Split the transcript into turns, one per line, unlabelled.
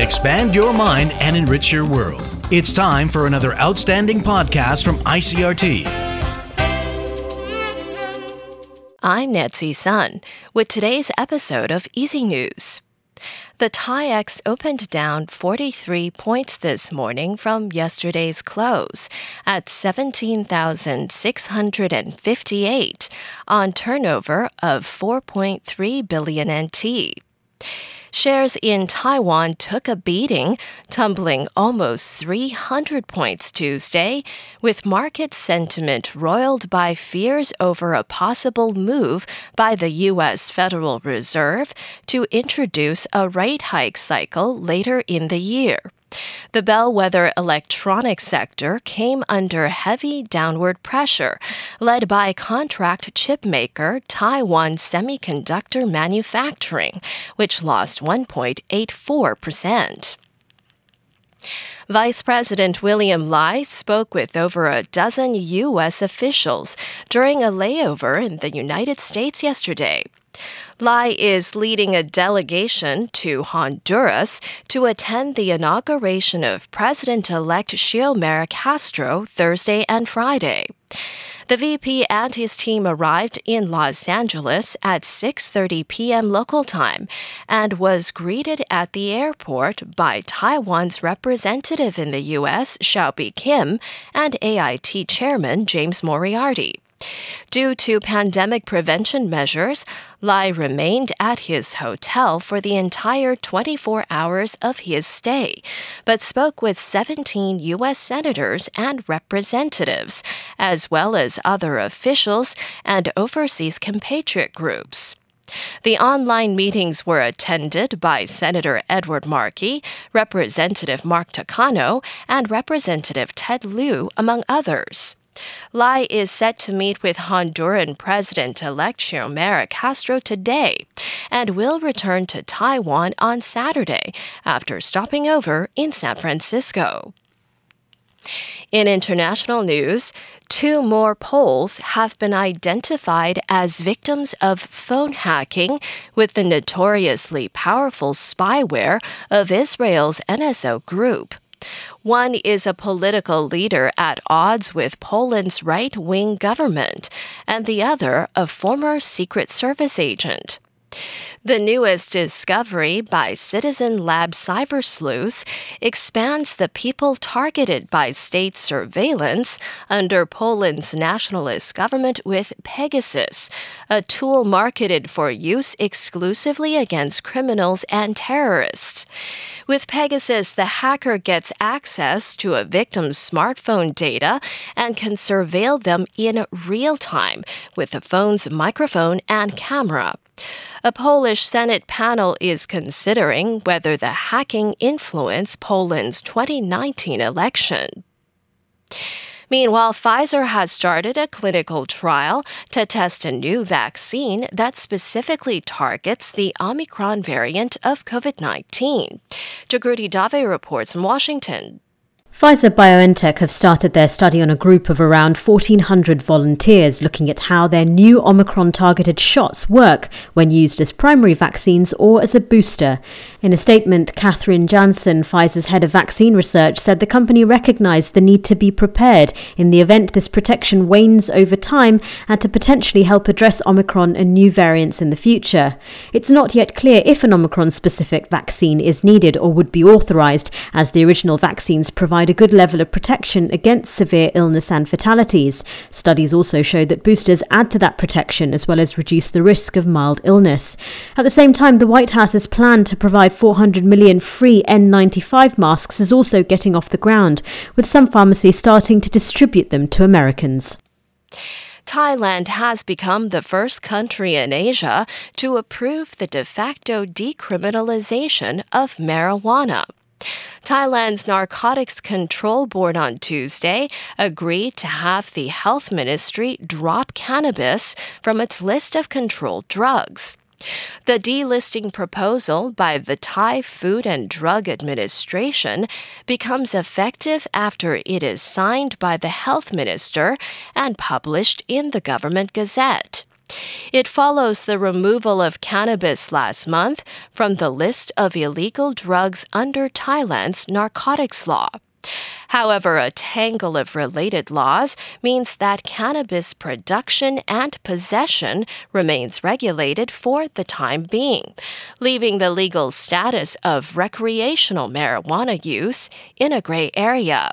Expand your mind and enrich your world. It's time for another outstanding podcast from ICRT.
I'm Nancy Sun with today's episode of Easy News. The TAIEX opened down 43 points this morning from yesterday's close at 17,658 on turnover of 4.3 billion NT. Shares in Taiwan took a beating, tumbling almost 300 points Tuesday, with market sentiment roiled by fears over a possible move by the U.S. Federal Reserve to introduce a rate hike cycle later in the year. The bellwether electronics sector came under heavy downward pressure, led by contract chip maker Taiwan Semiconductor Manufacturing, which lost 1.84%. Vice President William Lai spoke with over a dozen U.S. officials during a layover in the United States yesterday. Lai is leading a delegation to Honduras to attend the inauguration of President elect Xiomara Castro Thursday and Friday. The VP and his team arrived in Los Angeles at 6:30 p.m. local time and was greeted at the airport by Taiwan's representative in the US, Hsiao Kim, and AIT chairman James Moriarty. Due to pandemic prevention measures, Lai remained at his hotel for the entire 24 hours of his stay, but spoke with 17 U.S. senators and representatives, as well as other officials and overseas compatriot groups. The online meetings were attended by Senator Edward Markey, Representative Mark Takano, and Representative Ted Lieu, among others. Lai is set to meet with Honduran President elect Xiomara Castro today and will return to Taiwan on Saturday after stopping over in San Francisco. In international news, two more Poles have been identified as victims of phone hacking with the notoriously powerful spyware of Israel's NSO group. One is a political leader at odds with Poland's right wing government, and the other a former Secret Service agent. The newest discovery by Citizen Lab Cyber Sleuths expands the people targeted by state surveillance under Poland's nationalist government with Pegasus, a tool marketed for use exclusively against criminals and terrorists. With Pegasus, the hacker gets access to a victim's smartphone data and can surveil them in real time with the phone's microphone and camera. A Polish Senate panel is considering whether the hacking influenced Poland's 2019 election. Meanwhile, Pfizer has started a clinical trial to test a new vaccine that specifically targets the Omicron variant of COVID 19. Jagruti Dave reports from Washington.
Pfizer BioNTech have started their study on a group of around 1,400 volunteers looking at how their new Omicron targeted shots work when used as primary vaccines or as a booster. In a statement, Kathrin Jansen, Pfizer's head of vaccine research, said the company recognized the need to be prepared in the event this protection wanes over time and to potentially help address Omicron and new variants in the future. It's not yet clear if an Omicron specific vaccine is needed or would be authorized, as the original vaccines provide a good level of protection against severe illness and fatalities. Studies also show that boosters add to that protection as well as reduce the risk of mild illness. At the same time, the White House's plan to provide 400 million free N95 masks is also getting off the ground, with some pharmacies starting to distribute them to Americans.
Thailand has become the first country in Asia to approve the de facto decriminalization of marijuana. Thailand's Narcotics Control Board on Tuesday agreed to have the health ministry drop cannabis from its list of controlled drugs. The delisting proposal by the Thai Food and Drug Administration becomes effective after it is signed by the health minister and published in the government gazette. It follows the removal of cannabis last month from the list of illegal drugs under Thailand's narcotics law. However, a tangle of related laws means that cannabis production and possession remains regulated for the time being, leaving the legal status of recreational marijuana use in a gray area.